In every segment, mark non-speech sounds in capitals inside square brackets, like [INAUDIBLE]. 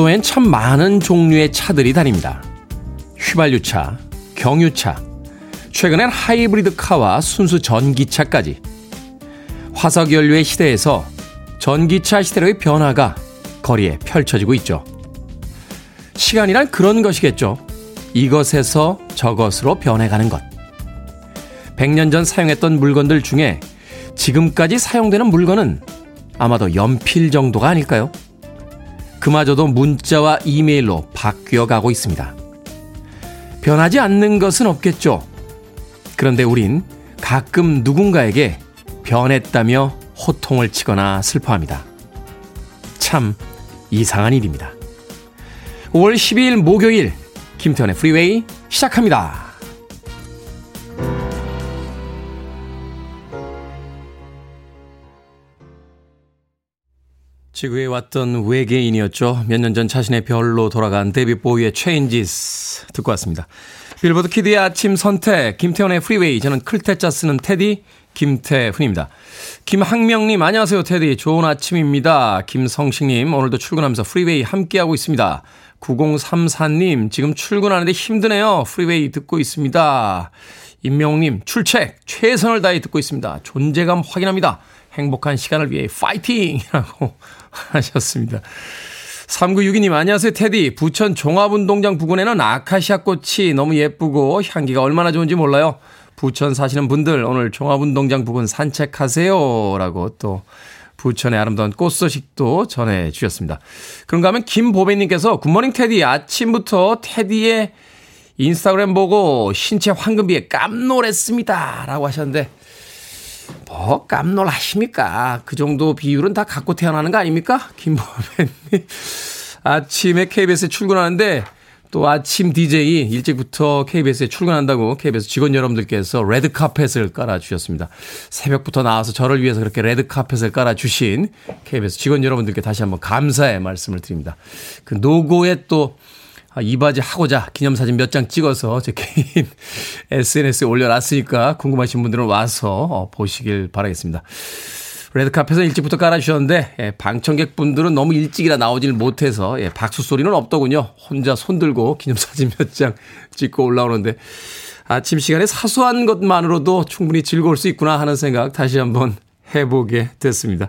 차도엔 참 많은 종류의 차들이 다닙니다. 휘발유차, 경유차, 최근엔 하이브리드 카와 순수 전기차까지 화석연료의 시대에서 전기차 시대로의 변화가 거리에 펼쳐지고 있죠. 시간이란 그런 것이겠죠. 이것에서 저것으로 변해가는 것. 100년 전 사용했던 물건들 중에 지금까지 사용되는 물건은 아마도 연필 정도가 아닐까요? 그마저도 문자와 이메일로 바뀌어 가고 있습니다. 변하지 않는 것은 없겠죠. 그런데 우린 가끔 누군가에게 변했다며 호통을 치거나 슬퍼합니다. 참 이상한 일입니다. 5월 12일 목요일 김태현의 프리웨이 시작합니다. 지구에 왔던 외계인이었죠. 몇 년 전 자신의 별로 돌아간 데이빗 보위의 Changes 듣고 왔습니다. 빌보드 키드의 아침 선택 김태훈의 프리웨이 저는 클 태 자 쓰는 테디 김태훈입니다. 김학명님 안녕하세요 테디 좋은 아침입니다. 김성식님 오늘도 출근하면서 프리웨이 함께하고 있습니다. 9034님 지금 출근하는데 힘드네요. 프리웨이 듣고 있습니다. 임명님 출첵 최선을 다해 듣고 있습니다. 존재감 확인합니다. 행복한 시간을 위해 파이팅 이라고 [LAUGHS] 하셨습니다. 3962님, 안녕하세요, 테디. 부천 종합운동장 부근에는 아카시아 꽃이 너무 예쁘고 향기가 얼마나 좋은지 몰라요. 부천 사시는 분들, 오늘 종합운동장 부근 산책하세요. 라고 또 부천의 아름다운 꽃 소식도 전해주셨습니다. 그런가 하면 김보배님께서 굿모닝 테디. 아침부터 테디의 인스타그램 보고 신체 황금비에 깜놀했습니다. 라고 하셨는데, 뭐 깜놀 하십니까? 그 정도 비율은 다 갖고 태어나는 거 아닙니까? 김보배님. [LAUGHS] 아침에 KBS에 출근하는데 또 아침 DJ 일찍부터 KBS에 출근한다고 KBS 직원 여러분들께서 레드 카펫을 깔아주셨습니다. 새벽부터 나와서 저를 위해서 그렇게 레드 카펫을 깔아주신 KBS 직원 여러분들께 다시 한번 감사의 말씀을 드립니다. 그 노고에 또 아, 이바지하고자 기념사진 몇 장 찍어서 제 개인 [LAUGHS] SNS에 올려놨으니까 궁금하신 분들은 와서 어, 보시길 바라겠습니다. 레드카펫은 일찍부터 깔아주셨는데 예, 방청객분들은 너무 일찍이라 나오질 못해서 예, 박수 소리는 없더군요. 혼자 손들고 기념사진 몇 장 [LAUGHS] 찍고 올라오는데 아침 시간에 사소한 것만으로도 충분히 즐거울 수 있구나 하는 생각 다시 한번 해보게 됐습니다.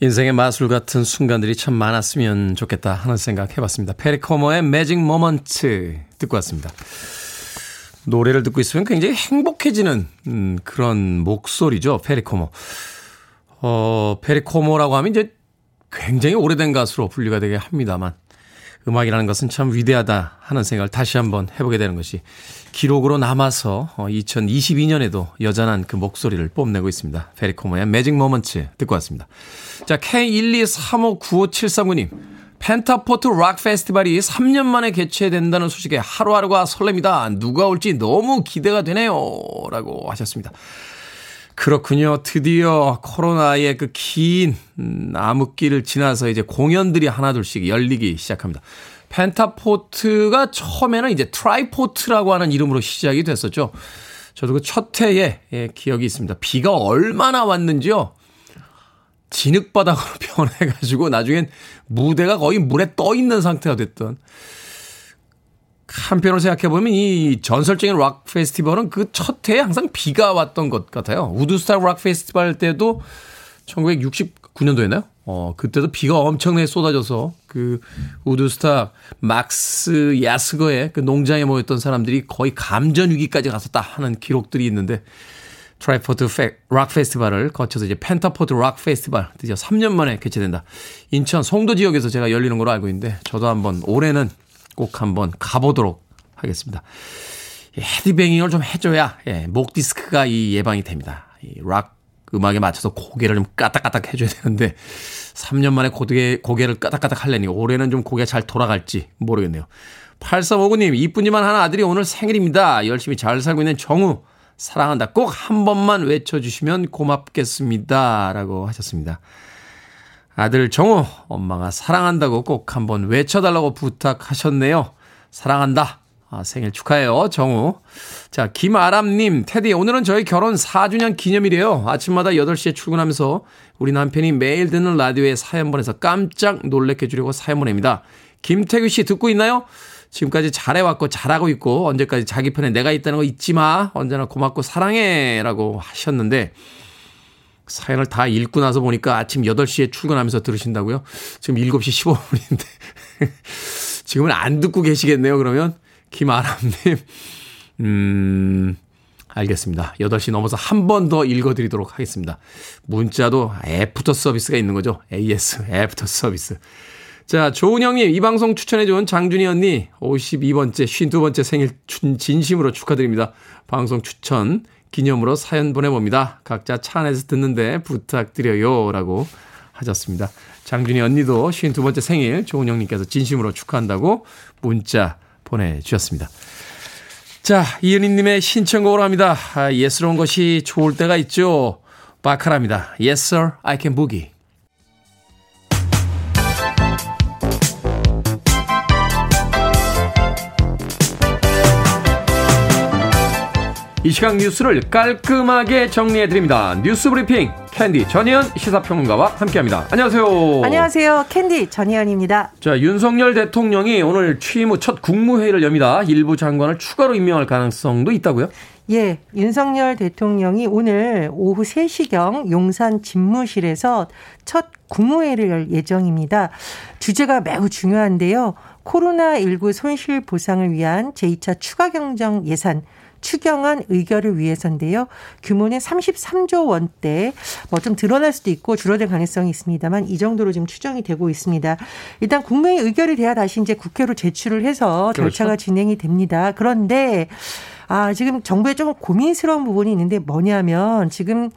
인생의 마술 같은 순간들이 참 많았으면 좋겠다 하는 생각 해봤습니다. 페리코모의 Magic Moments 듣고 왔습니다. 노래를 듣고 있으면 굉장히 행복해지는 음, 그런 목소리죠. 페리코모. 어, 페리코모라고 하면 이제 굉장히 오래된 가수로 분류가 되게 합니다만 음악이라는 것은 참 위대하다 하는 생각을 다시 한번 해보게 되는 것이 기록으로 남아서 2022년에도 어, 여전한 그 목소리를 뽐내고 있습니다. 페리코모의 Magic Moments 듣고 왔습니다. 자, K123595739님. 펜타포트 락 페스티벌이 3년 만에 개최된다는 소식에 하루하루가 설렙니다. 누가 올지 너무 기대가 되네요. 라고 하셨습니다. 그렇군요. 드디어 코로나의 그 긴 음, 암흑기를 지나서 이제 공연들이 하나둘씩 열리기 시작합니다. 펜타포트가 처음에는 이제 트라이포트라고 하는 이름으로 시작이 됐었죠. 저도 그 첫 해에 예, 기억이 있습니다. 비가 얼마나 왔는지요. 진흙바닥으로 [LAUGHS] 변해가지고 나중엔 무대가 거의 물에 떠 있는 상태가 됐던. 한편으로 생각해보면 이 전설적인 락 페스티벌은 그 첫 해에 항상 비가 왔던 것 같아요. 우드스타 락 페스티벌 때도 1969년도였나요? 어, 그때도 비가 엄청나게 쏟아져서 그 우드스타 막스 야스거의 그 농장에 모였던 사람들이 거의 감전 위기까지 갔었다 하는 기록들이 있는데 트라이포트 락 페스티벌을 거쳐서 이제 펜타포트 락 페스티벌 드디어 3년 만에 개최된다. 인천 송도 지역에서 제가 열리는 걸로 알고 있는데 저도 한번 올해는 꼭 한번 가보도록 하겠습니다. 헤드뱅잉을 좀 해줘야 예, 목 디스크가 이 예방이 됩니다. 이 락 음악에 맞춰서 고개를 좀 까딱까딱 해줘야 되는데 3년 만에 고개, 고개를 까딱까딱 할래니 올해는 좀 고개 잘 돌아갈지 모르겠네요. 8359님 이쁜이만 하나 아들이 오늘 생일입니다. 열심히 잘 살고 있는 정우 사랑한다 꼭 한 번만 외쳐주시면 고맙겠습니다. 라고 하셨습니다. 아들 정우 엄마가 사랑한다고 꼭 한번 외쳐달라고 부탁하셨네요. 사랑한다. 아, 생일 축하해요, 정우. 자, 김아람님, 테디, 오늘은 저희 결혼 4주년 기념일이에요. 아침마다 8시에 출근하면서 우리 남편이 매일 듣는 라디오에 사연 보내서 깜짝 놀래켜 주려고 사연 보냅니다. 김태규 씨 듣고 있나요? 지금까지 잘해왔고 잘하고 있고 언제까지 자기 편에 내가 있다는 거 잊지 마. 언제나 고맙고 사랑해. 라고 하셨는데 사연을 다 읽고 나서 보니까 아침 8시에 출근하면서 들으신다고요? 지금 7시 15분인데. [LAUGHS] 지금은 안 듣고 계시겠네요, 그러면? 김아람님, 음, 알겠습니다. 8시 넘어서 한 번 더 읽어드리도록 하겠습니다. 문자도 애프터 서비스가 있는 거죠. AS, 애프터 서비스. 자, 조은영님, 이 방송 추천해준 장준희 언니, 52번째, 52번째 생일 진심으로 축하드립니다. 방송 추천 기념으로 사연 보내봅니다. 각자 차 안에서 듣는데 부탁드려요. 라고 하셨습니다. 장준희 언니도 52번째 생일 조은영님께서 진심으로 축하한다고 문자 보내주셨습니다. 자, 이은희님의 신청곡으로 합니다. 아, 예스러운 것이 좋을 때가 있죠. 바카랍니다. Yes, sir, I can boogie. 이 시각 뉴스를 깔끔하게 정리해드립니다. 뉴스 브리핑 캔디 전희연 시사평론가와 함께합니다. 안녕하세요. 안녕하세요. 캔디 전희연입니다. 자 윤석열 대통령이 오늘 취임 후 첫 국무회의를 엽니다. 일부 장관을 추가로 임명할 가능성도 있다고요? 예, 윤석열 대통령이 오늘 오후 3시경 용산 집무실에서 첫 국무회의를 열 예정입니다. 주제가 매우 중요한데요. 코로나19 손실 보상을 위한 제2차 추가 경정 예산 추경안 의결을 위해서인데요. 규모는 33조 원대 뭐 좀 드러날 수도 있고 줄어들 가능성이 있습니다만 이 정도로 지금 추정이 되고 있습니다. 일단 국무회의 의결이 돼야 다시 이제 국회로 제출을 해서 그렇죠. 절차가 그렇죠. 진행이 됩니다. 그런데 아, 지금 정부에 좀 고민스러운 부분이 있는데 뭐냐면 지금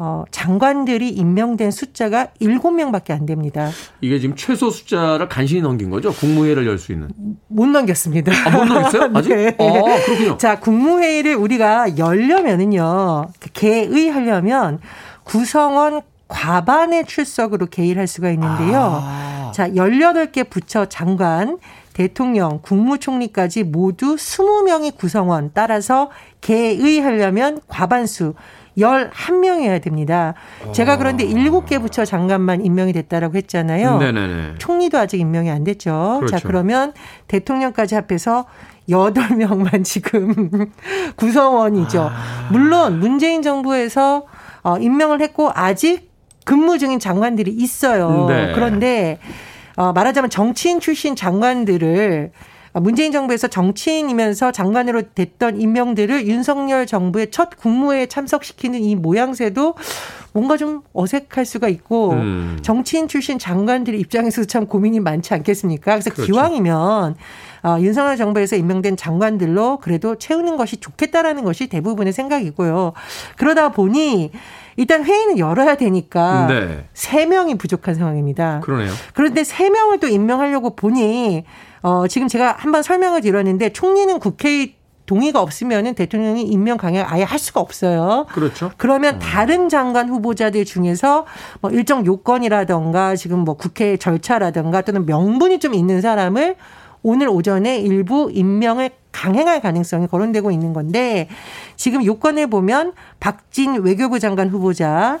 어, 장관들이 임명된 숫자가 7명밖에 안 됩니다. 이게 지금 최소 숫자를 간신히 넘긴 거죠? 국무회의를 열 수 있는. 못 넘겼습니다. 아, 못 넘겼어요? [LAUGHS] 아직? 네. 아, 그렇군요. 자, 국무회의를 우리가 열려면은요, 개의하려면 구성원 과반의 출석으로 개의를 할 수가 있는데요. 아. 자, 18개 부처 장관, 대통령, 국무총리까지 모두 20명이 구성원 따라서 개의하려면 과반수 11명이어야 됩니다. 제가 그런데 7개 부처 장관만 임명이 됐다라고 했잖아요. 네네네. 총리도 아직 임명이 안 됐죠. 그렇죠. 자, 그러면 대통령까지 합해서 8명만 지금 [LAUGHS] 구성원이죠. 아. 물론 문재인 정부에서 어, 임명을 했고 아직 근무 중인 장관들이 있어요. 네. 그런데 어, 말하자면 정치인 출신 장관들을 문재인 정부에서 정치인이면서 장관으로 됐던 임명들을 윤석열 정부의 첫 국무회에 참석시키는 이 모양새도 뭔가 좀 어색할 수가 있고 음. 정치인 출신 장관들의 입장에서도 참 고민이 많지 않겠습니까? 그래서 그렇죠. 기왕이면 어, 윤석열 정부에서 임명된 장관들로 그래도 채우는 것이 좋겠다라는 것이 대부분의 생각이고요. 그러다 보니 일단 회의는 열어야 되니까 네. 3명이 부족한 상황입니다. 그러네요. 그런데 3명을 또 임명하려고 보니 어, 지금 제가 한번 설명을 드렸는데 총리는 국회의 동의가 없으면은 대통령이 임명 강행 아예 할 수가 없어요. 그렇죠. 그러면 음. 다른 장관 후보자들 중에서 뭐 일정 요건이라던가 지금 뭐 국회 절차라던가 또는 명분이 좀 있는 사람을 오늘 오전에 일부 임명을 강행할 가능성이 거론되고 있는 건데 지금 요건을 보면 박진 외교부 장관 후보자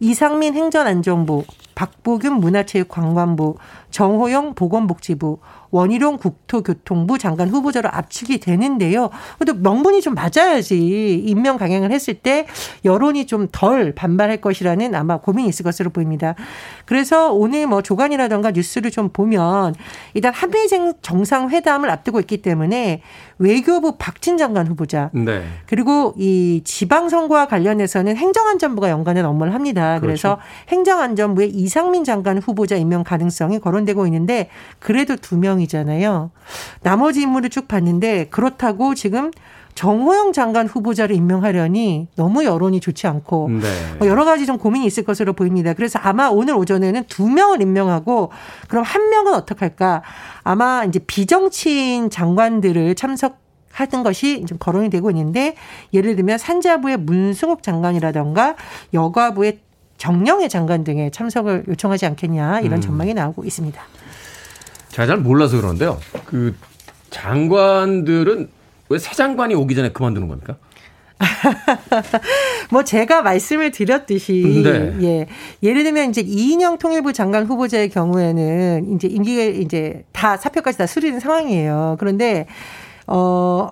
이상민 행전안전부, 박보균 문화체육관광부, 정호영 보건복지부, 원희룡 국토교통부 장관 후보자로 압축이 되는데요. 근데 명분이 좀 맞아야지 임명 강행을 했을 때 여론이 좀 덜 반발할 것이라는 아마 고민이 있을 것으로 보입니다. 그래서 오늘 뭐 조간이라던가 뉴스를 좀 보면 일단 한미 정상회담을 앞두고 있기 때문에 외교부 박진 장관 후보자. 네. 그리고 이 지방선거와 관련해서는 행정안전부가 연관된 업무를 합니다. 그렇죠. 그래서 행정안전부의 이상민 장관 후보자 임명 가능성이 거론되고 있는데 그래도 두 명이잖아요. 나머지 인물을 쭉 봤는데 그렇다고 지금 정호영 장관 후보자를 임명하려니 너무 여론이 좋지 않고 네. 뭐 여러 가지 좀 고민이 있을 것으로 보입니다. 그래서 아마 오늘 오전에는 두 명을 임명하고 그럼 한 명은 어떡할까? 아마 이제 비정치인 장관들을 참석 하던 것이 좀 거론이 되고 있는데 예를 들면 산자부의 문승욱 장관이라던가 여가부의 정영애 장관 등의 참석을 요청하지 않겠냐 이런 음. 전망이 나오고 있습니다. 제가 잘 몰라서 그러는데요. 그 장관들은 왜 새 장관이 오기 전에 그만두는 겁니까? [LAUGHS] 뭐 제가 말씀을 드렸듯이 네. 예 예를 들면 이제 이인영 통일부 장관 후보자의 경우에는 이제 임기가 이제 다 사표까지 다 수리된 상황이에요. 그런데 어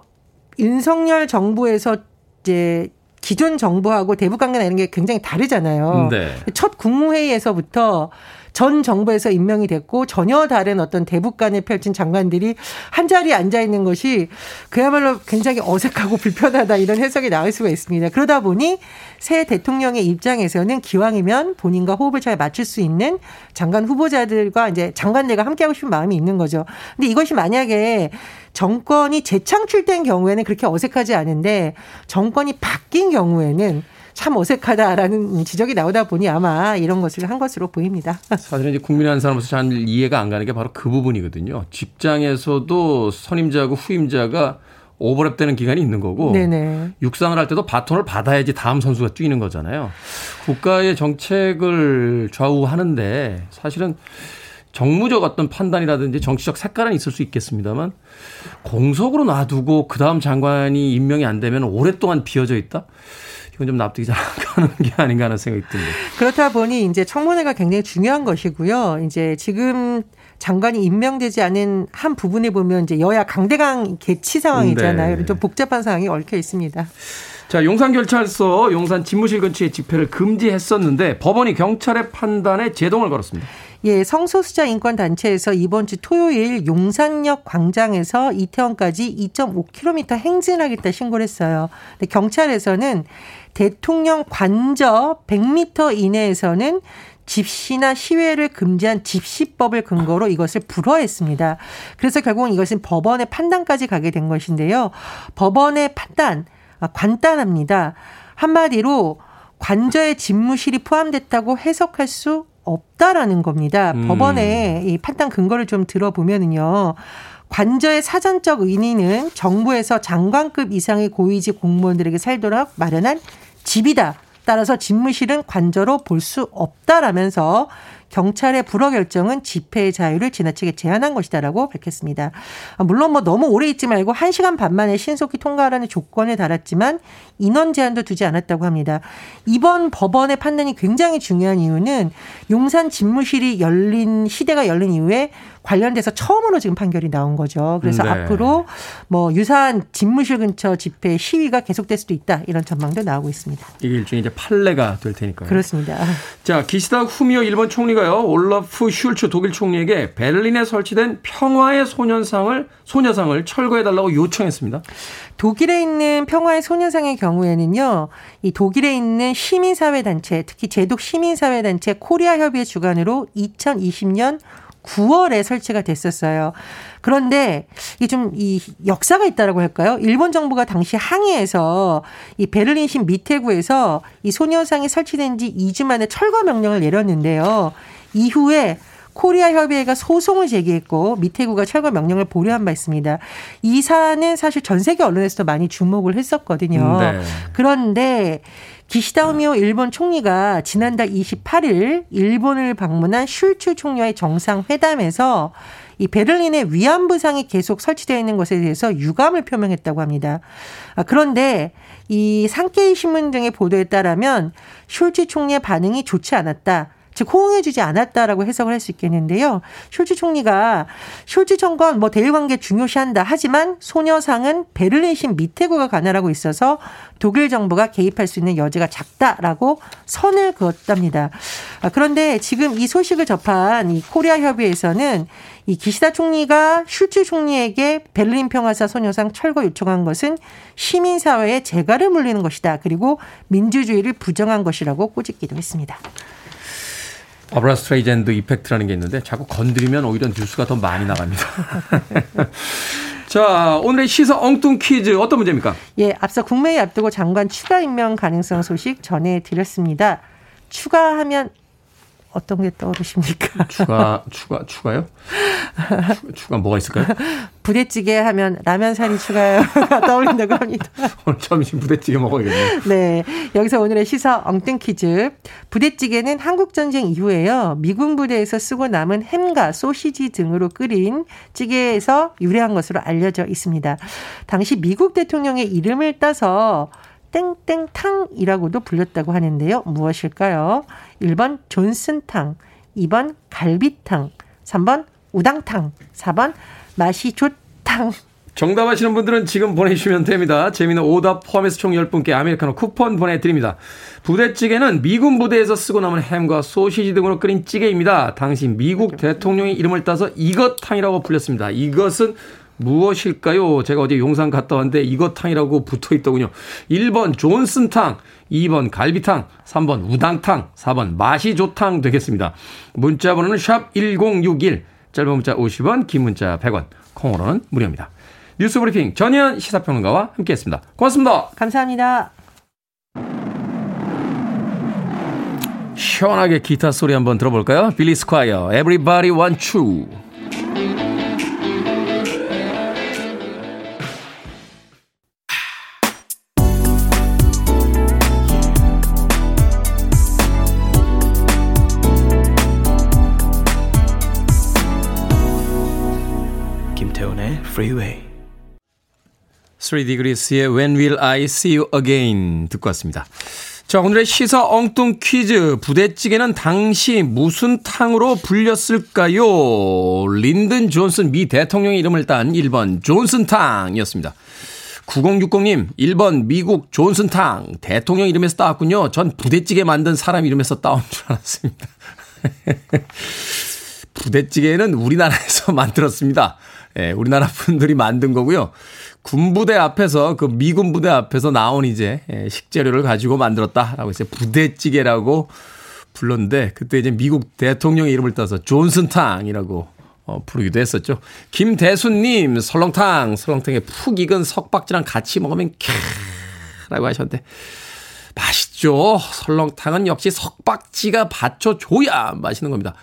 윤석열 정부에서 이제 기존 정부하고 대북 관계나 이런 게 굉장히 다르잖아요. 네. 첫 국무회의에서부터 전 정부에서 임명이 됐고 전혀 다른 어떤 대북 간에 펼친 장관들이 한 자리에 앉아 있는 것이 그야말로 굉장히 어색하고 불편하다 이런 해석이 나올 수가 있습니다. 그러다 보니 새 대통령의 입장에서는 기왕이면 본인과 호흡을 잘 맞출 수 있는 장관 후보자들과 이제 장관들과 함께하고 싶은 마음이 있는 거죠. 근데 이것이 만약에 정권이 재창출된 경우에는 그렇게 어색하지 않은데 정권이 바뀐 경우에는 참 어색하다라는 지적이 나오다 보니 아마 이런 것을 한 것으로 보입니다. 사실은 이제 국민의 한 사람으로서 잘 이해가 안 가는 게 바로 그 부분이거든요. 직장에서도 선임자하고 후임자가 오버랩되는 기간이 있는 거고 네네. 육상을 할 때도 바톤을 받아야지 다음 선수가 뛰는 거잖아요. 국가의 정책을 좌우하는데 사실은 정무적 어떤 판단이라든지 정치적 색깔은 있을 수 있겠습니다만 공석으로 놔두고 그 다음 장관이 임명이 안 되면 오랫동안 비어져 있다? 이건 좀 납득이 잘 안 가는 게 아닌가 하는 생각이 듭니다. 그렇다 보니 이제 청문회가 굉장히 중요한 것이고요. 이제 지금 장관이 임명되지 않은 한 부분에 보면 이제 여야 강대강 개치 상황이잖아요. 네. 좀 복잡한 상황이 얽혀 있습니다. 자, 용산 경찰서 용산 집무실 근처에 집회를 금지했었는데 법원이 경찰의 판단에 제동을 걸었습니다. 예, 성소수자 인권 단체에서 이번 주 토요일 용산역 광장에서 이태원까지 2.5km 행진하겠다 신고를 했어요. 근데 경찰에서는 대통령 관저 100m 이내에서는 집시나 시외를 금지한 집시법을 근거로 이것을 불허했습니다. 그래서 결국은 이것은 법원의 판단까지 가게 된 것인데요. 법원의 판단 아, 간단합니다. 한마디로 관저에 집무실이 포함됐다고 해석할 수 없다라는 겁니다. 음. 법원의 이 판단 근거를 좀 들어보면은요. 관저의 사전적 의미는 정부에서 장관급 이상의 고위직 공무원들에게 살도록 마련한 집이다. 따라서 집무실은 관저로 볼 수 없다라면서 경찰의 불허 결정은 집회의 자유를 지나치게 제한한 것이다라고 밝혔습니다. 아, 물론 뭐 너무 오래 있지 말고 1시간 반 만에 신속히 통과하라는 조건에 달았지만 인원 제한도 두지 않았다고 합니다. 이번 법원의 판단이 굉장히 중요한 이유는 용산 집무실이 열린 시대가 열린 이후에 관련돼서 처음으로 지금 판결이 나온 거죠. 그래서 네. 앞으로 뭐 유사한 집무실 근처 집회 시위가 계속될 수도 있다 이런 전망도 나오고 있습니다. 이게 일종의 이제 판례가 될 테니까요. 그렇습니다. 자 기시다 후미오 일본 총리가요 올라프 슐츠 독일 총리에게 베를린에 설치된 평화의 소년상을 소녀상을 철거해 달라고 요청했습니다. 독일에 있는 평화의 소녀상의 경우에는요, 이 독일에 있는 시민사회 단체, 특히 제독 시민사회 단체 코리아 협의회 주관으로 2020년 9월에 설치가 됐었어요. 그런데 이게 좀 이 역사가 있다라고 할까요? 일본 정부가 당시 항의해서 이 베를린시 미테구에서 이 소녀상이 설치된 지 2주 만에 철거 명령을 내렸는데요. 이후에 코리아 협의회가 소송을 제기했고 미테구가 철거 명령을 보류한 바 있습니다. 이 사안은 사실 전 세계 언론에서도 많이 주목을 했었거든요. 네. 그런데 기시다 우미오 일본 총리가 지난달 28일 일본을 방문한 슐츠 총리와의 정상회담에서 이 베를린의 위안부상이 계속 설치되어 있는 것에 대해서 유감을 표명했다고 합니다. 아, 그런데 이 상케이 신문 등의 보도에 따르면 슐츠 총리의 반응이 좋지 않았다. 즉 호응해주지 않았다라고 해석을 할 수 있겠는데요. 숄츠 총리가 숄츠 정권 뭐 대일 관계 중요시한다 하지만 소녀상은 베를린신 미테구가 관할하고 있어서 독일 정부가 개입할 수 있는 여지가 작다라고 선을 그었답니다. 아, 그런데 지금 이 소식을 접한 이 코리아 협의회에서는 이 기시다 총리가 숄츠 총리에게 베를린 평화의 소녀상 철거 요청한 것은 시민사회의 재갈을 물리는 것이다. 그리고 민주주의를 부정한 것이라고 꼬집기도 했습니다. 바브라 스트라이샌드 effect라는 게 있는데 자꾸 건드리면 오히려 뉴스가 더 많이 나갑니다. [LAUGHS] 자, 오늘의 시사 엉뚱 퀴즈 어떤 문제입니까? 예, 앞서 국무회의 앞두고 장관 추가 임명 가능성 소식 전해드렸습니다. 추가하면 어떤 게 떠오르십니까? [LAUGHS] 추가, 추가, 추가요? 추 가, 뭐가 있을까요? [LAUGHS] 부대찌개 하면 라면사리 추가요. [LAUGHS] 떠올린다고 합니다. 오늘 점심 부대찌개 먹어야겠네요. 네. 여기서 오늘의 시사 엉뚱 퀴즈. 부대찌개는 한국 전쟁 이후에요. 미군 부대에서 쓰고 남은 햄과 소시지 등으로 끓인 찌개에서 유래한 것으로 알려져 있습니다. 당시 미국 대통령의 이름을 따서 땡땡탕이라고도 불렸다고 하는데요. 무엇일까요? 1번 존슨탕, 2번 갈비탕, 3번 우당탕, 4번 맛이 좋탕. 정답하시는 분들은 지금 보내주시면 됩니다. 재미는 오답 포함해서 총 10분께 아메리카노 쿠폰 보내드립니다. 부대찌개는 미군 부대에서 쓰고 남은 햄과 소시지 등으로 끓인 찌개입니다. 당시 미국 대통령의 이름을 따서 이것탕이라고 불렸습니다. 이것은 무엇일까요? 제가 어제 용산 갔다 왔는데 이것탕이라고 붙어 있더군요. 1번 존슨탕, 2번 갈비탕, 3번 우당탕, 4번 맛이 좋탕 되겠습니다. 문자 번호는 샵 1061, 짧은 문자 50원, 긴 문자 100원, 콩으로는 무료입니다. 뉴스 브리핑 전현 시사평론가와 함께했습니다. 고맙습니다. 감사합니다. 시원하게 기타 소리 한번 들어볼까요? 빌리 스콰이어, Everybody Wants You. Freeway. 3degrees의 When Will I See You Again 듣고 왔습니다. 자, 오늘의 시사 엉뚱 퀴즈. 부대찌개는 당시 무슨 탕으로 불렸을까요? 린든 존슨 미 대통령의 이름을 딴 1번 존슨탕이었습니다. 9060님, 1번 미국 존슨탕. 대통령 이름에서 따왔군요. 전 부대찌개 만든 사람 이름에서 따온 줄 알았습니다. [LAUGHS] 부대찌개는 우리나라에서 [LAUGHS] 만들었습니다. 예, 우리나라 분들이 만든 거고요. 군부대 앞에서 그 미군 부대 앞에서 나온 이제 예, 식재료를 가지고 만들었다라고 이제 부대찌개라고 불렀는데 그때 이제 미국 대통령의 이름을 따서 존슨탕이라고 어, 부르기도 했었죠. 김대수님 설렁탕 설렁탕에 푹 익은 석박지랑 같이 먹으면 캬라고 하셨는데 맛있죠. 설렁탕은 역시 석박지가 받쳐줘야 맛있는 겁니다.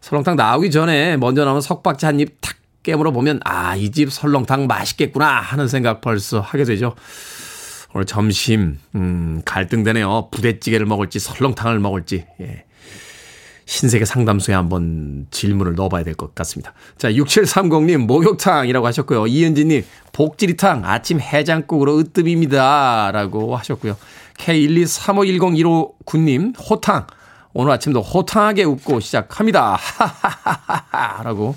설렁탕 나오기 전에 먼저 나온 석박지 한 입 탁 깨물어 보면 아, 이 집 설렁탕 맛있겠구나 하는 생각 벌써 하게 되죠. 오늘 점심 음, 갈등되네요. 부대찌개를 먹을지 설렁탕을 먹을지. 예. 신세계 상담소에 한번 질문을 넣어봐야 될 것 같습니다. 자, 6730님, 목욕탕이라고 하셨고요. 이은지님, 복지리탕, 아침 해장국으로 으뜸입니다. 라고 하셨고요. K123510159님, 호탕, 오늘 아침도 호탕하게 웃고 시작합니다. 하하하하 [LAUGHS] 라고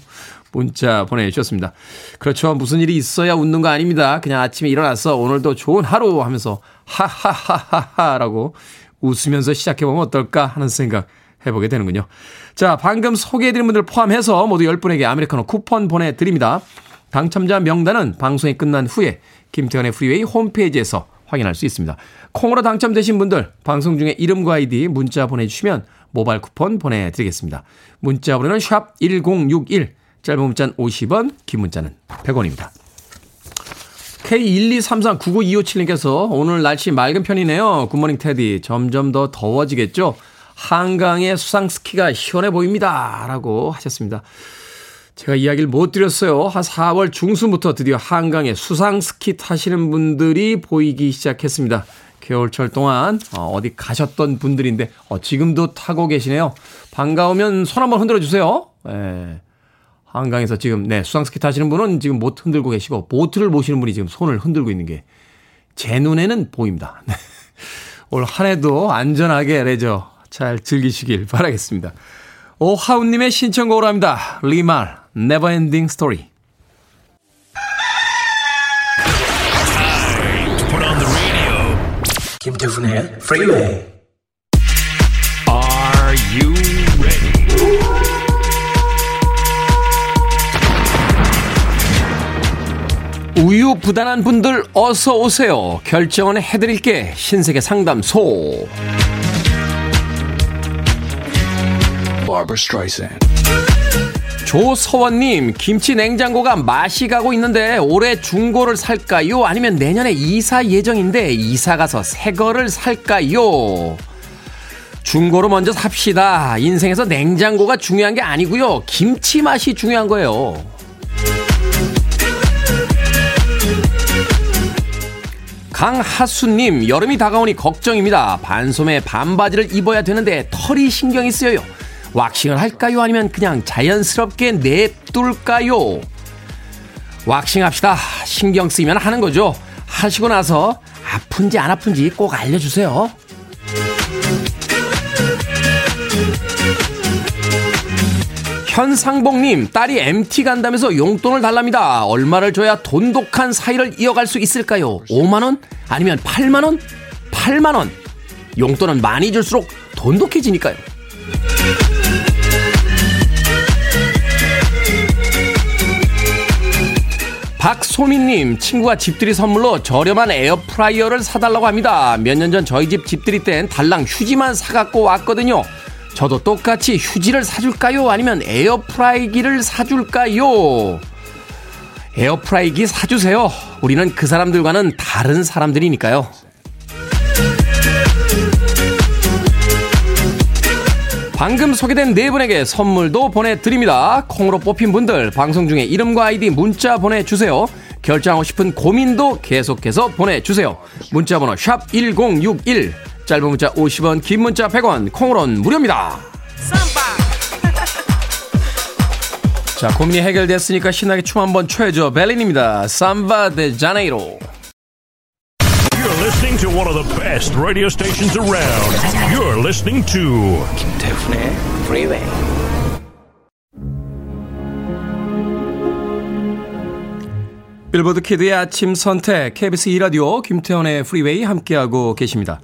문자 보내주셨습니다. 그렇죠. 무슨 일이 있어야 웃는 거 아닙니다. 그냥 아침에 일어나서 오늘도 좋은 하루 하면서 하하하하하 라고 웃으면서 시작해보면 어떨까 하는 생각 해보게 되는군요. 자, 방금 소개해드린 분들 포함해서 모두 10분에게 아메리카노 쿠폰 보내드립니다. 당첨자 명단은 방송이 끝난 후에 김태훈의 프리웨이 홈페이지에서 확인할 수 있습니다. 콩으로 당첨되신 분들 방송 중에 이름과 아이디 문자 보내주시면 모바일 쿠폰 보내드리겠습니다. 문자 번호는 샵 1061, 짧은 문자는 50원, 긴 문자는 100원입니다. K123399257님께서 오늘 날씨 맑은 편이네요. Good morning 테디. 점점 더 더워지겠죠? 한강의 수상 스키가 시원해 보입니다. 라고 하셨습니다. 제가 이야기를 못 드렸어요. 한 4월 중순부터 드디어 한강에 수상 스키 타시는 분들이 보이기 시작했습니다. 겨울철 동안 어, 어디 가셨던 분들인데 어, 지금도 타고 계시네요. 반가우면 손 한번 흔들어 주세요. 예. 한강에서 지금 네 수상 스키 타시는 분은 지금 못 흔들고 계시고 보트를 모시는 분이 지금 손을 흔들고 있는 게 제 눈에는 보입니다. [LAUGHS] 네. 올한 해도 안전하게 레저 잘 즐기시길 바라겠습니다. 오하운님의 신청곡으로 합니다. 리말, Neverending Story. 김태훈의 Freeway. Are you 우유 부단한 분들 어서 오세요. 결정은 해드릴게 신세계 상담소. 조서원님, 김치 냉장고가 맛이 가고 있는데 올해 중고를 살까요? 아니면 내년에 이사 예정인데 이사 가서 새 거를 살까요? 중고로 먼저 삽시다. 인생에서 냉장고가 중요한 게 아니고요. 김치 맛이 중요한 거예요. 강하수님, 여름이 다가오니 걱정입니다. 반소매 반바지를 입어야 되는데 털이 신경이 쓰여요. 왁싱을 할까요? 아니면 그냥 자연스럽게 냅둘까요? 왁싱 합시다. 신경 쓰이면 하는 거죠. 하시고 나서 아픈지 안 아픈지 꼭 알려주세요. 현상복님, 딸이 MT 간다면서 용돈을 달랍니다. 얼마를 줘야 돈독한 사이를 이어갈 수 있을까요? 5만원? 아니면 8만원? 8만원. 용돈은 많이 줄수록 돈독해지니까요. 박소민님, 친구가 집들이 선물로 저렴한 에어프라이어를 사달라고 합니다. 몇 년 전 저희 집 집들이 땐 달랑 휴지만 사갖고 왔거든요. 저도 똑같이 휴지를 사줄까요? 아니면 에어프라이기를 사줄까요? 에어프라이기 사주세요. 우리는 그 사람들과는 다른 사람들이니까요. 방금 소개된 네 분에게 선물도 보내드립니다. 콩으로 뽑힌 분들 방송 중에 이름과 아이디 문자 보내주세요. 결정하고 싶은 고민도 계속해서 보내주세요. 문자번호 샵 1061, 짧은 문자 50원, 긴 문자 100원, 콩으로는 무료입니다. [LAUGHS] 자, 고민이 해결됐으니까 신나게 춤 한번 춰야죠. 벨린입니다. 삼바 데 자네이로. You're listening to one of the best radio stations around. You're listening to 김태훈의 Freeway. 빌보드 kid의 아침 선택 KBS 2라디오 김태훈의 프리웨이 함께하고 계십니다.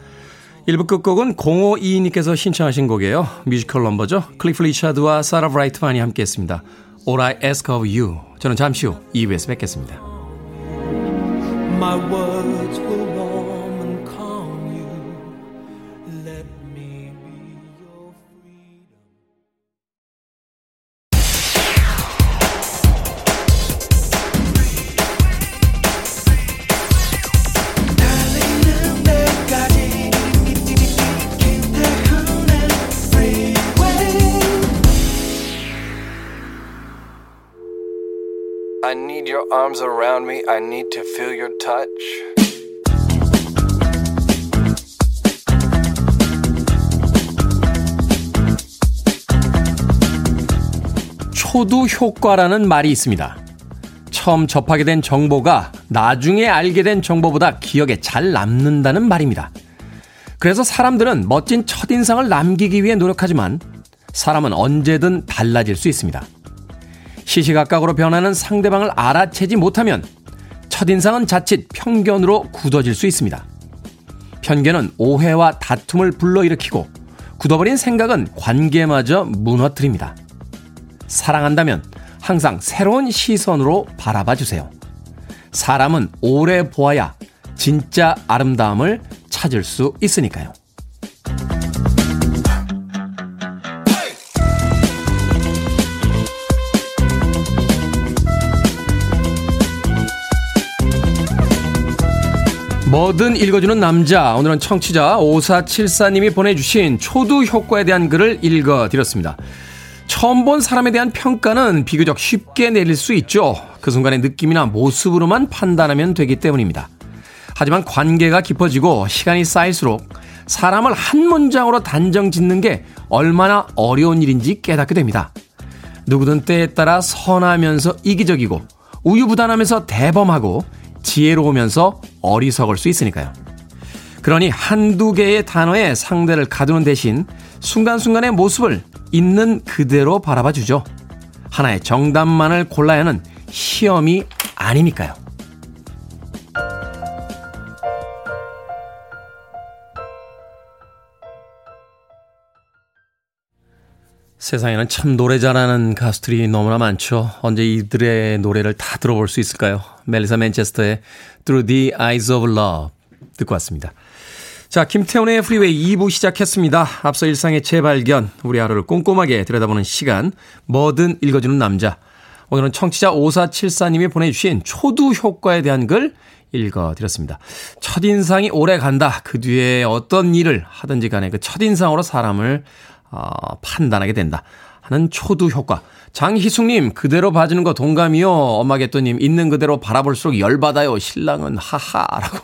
1부 끝곡은 0522님께서 신청하신 곡이에요. 뮤지컬 넘버죠. 클리프 리차드와 사라 브라이트만이 함께했습니다. All I Ask of You. 저는 잠시 후 2부에서 뵙겠습니다. Your arms around me. I need to feel your touch. 초두 효과라는 말이 있습니다. 처음 접하게 된 정보가 나중에 알게 된 정보보다 기억에 잘 남는다는 말입니다. 그래서 사람들은 멋진 첫인상을 남기기 위해 노력하지만 사람은 언제든 달라질 수 있습니다. 시시각각으로 변하는 상대방을 알아채지 못하면 첫인상은 자칫 편견으로 굳어질 수 있습니다. 편견은 오해와 다툼을 불러일으키고 굳어버린 생각은 관계마저 무너뜨립니다. 사랑한다면 항상 새로운 시선으로 바라봐 주세요. 사람은 오래 보아야 진짜 아름다움을 찾을 수 있으니까요. 뭐든 읽어주는 남자. 오늘은 청취자 5474님이 보내주신 초두 효과에 대한 글을 읽어드렸습니다. 처음 본 사람에 대한 평가는 비교적 쉽게 내릴 수 있죠. 그 순간의 느낌이나 모습으로만 판단하면 되기 때문입니다. 하지만 관계가 깊어지고 시간이 쌓일수록 사람을 한 문장으로 단정 짓는 게 얼마나 어려운 일인지 깨닫게 됩니다. 누구든 때에 따라 선하면서 이기적이고 우유부단하면서 대범하고 지혜로우면서 어리석을 수 있으니까요. 그러니 한두 개의 단어에 상대를 가두는 대신 순간순간의 모습을 있는 그대로 바라봐 주죠. 하나의 정답만을 골라야 하는 시험이 아니니까요. 세상에는 참 노래 잘하는 가수들이 너무나 많죠. 언제 이들의 노래를 다 들어볼 수 있을까요? 멜리사 맨체스터의 Through the Eyes of Love 듣고 왔습니다. 자, 김태훈의 프리웨이 2부 시작했습니다. 앞서 일상의 재발견, 우리 하루를 꼼꼼하게 들여다보는 시간, 뭐든 읽어주는 남자. 오늘은 청취자 5474님이 보내주신 초두 효과에 대한 글 읽어드렸습니다. 첫인상이 오래 간다. 그 뒤에 어떤 일을 하든지 간에 그 첫인상으로 사람을 어, 판단하게 된다. 하는 초두 효과. 장희숙님, 그대로 봐주는 거 동감이요. 엄마개또님, 있는 그대로 바라볼수록 열받아요. 신랑은 하하라고.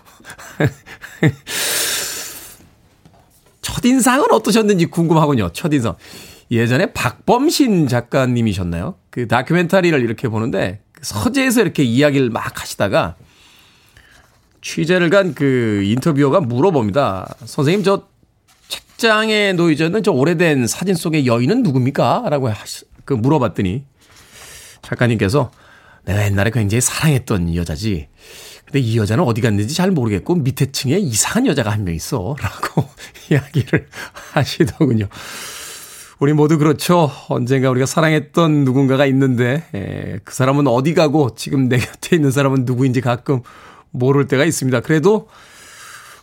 [LAUGHS] 첫인상은 어떠셨는지 궁금하군요. 첫인상. 예전에 박범신 작가님이셨나요? 그 다큐멘터리를 이렇게 보는데 그 서재에서 이렇게 이야기를 막 하시다가 취재를 간 그 인터뷰어가 물어봅니다. 선생님 저 책장에 놓여져 있는 저 오래된 사진 속의 여인은 누굽니까? 라고 하시, 그 물어봤더니 작가님께서 내가 옛날에 굉장히 사랑했던 여자지. 근데 이 여자는 어디 갔는지 잘 모르겠고 밑에 층에 이상한 여자가 한 명 있어. [LAUGHS] 라고 [LAUGHS] 이야기를 하시더군요. 우리 모두 그렇죠. 언젠가 우리가 사랑했던 누군가가 있는데, 에, 그 사람은 어디 가고 지금 내 [LAUGHS] 곁에 있는 사람은 누구인지 가끔 모를 때가 있습니다. 그래도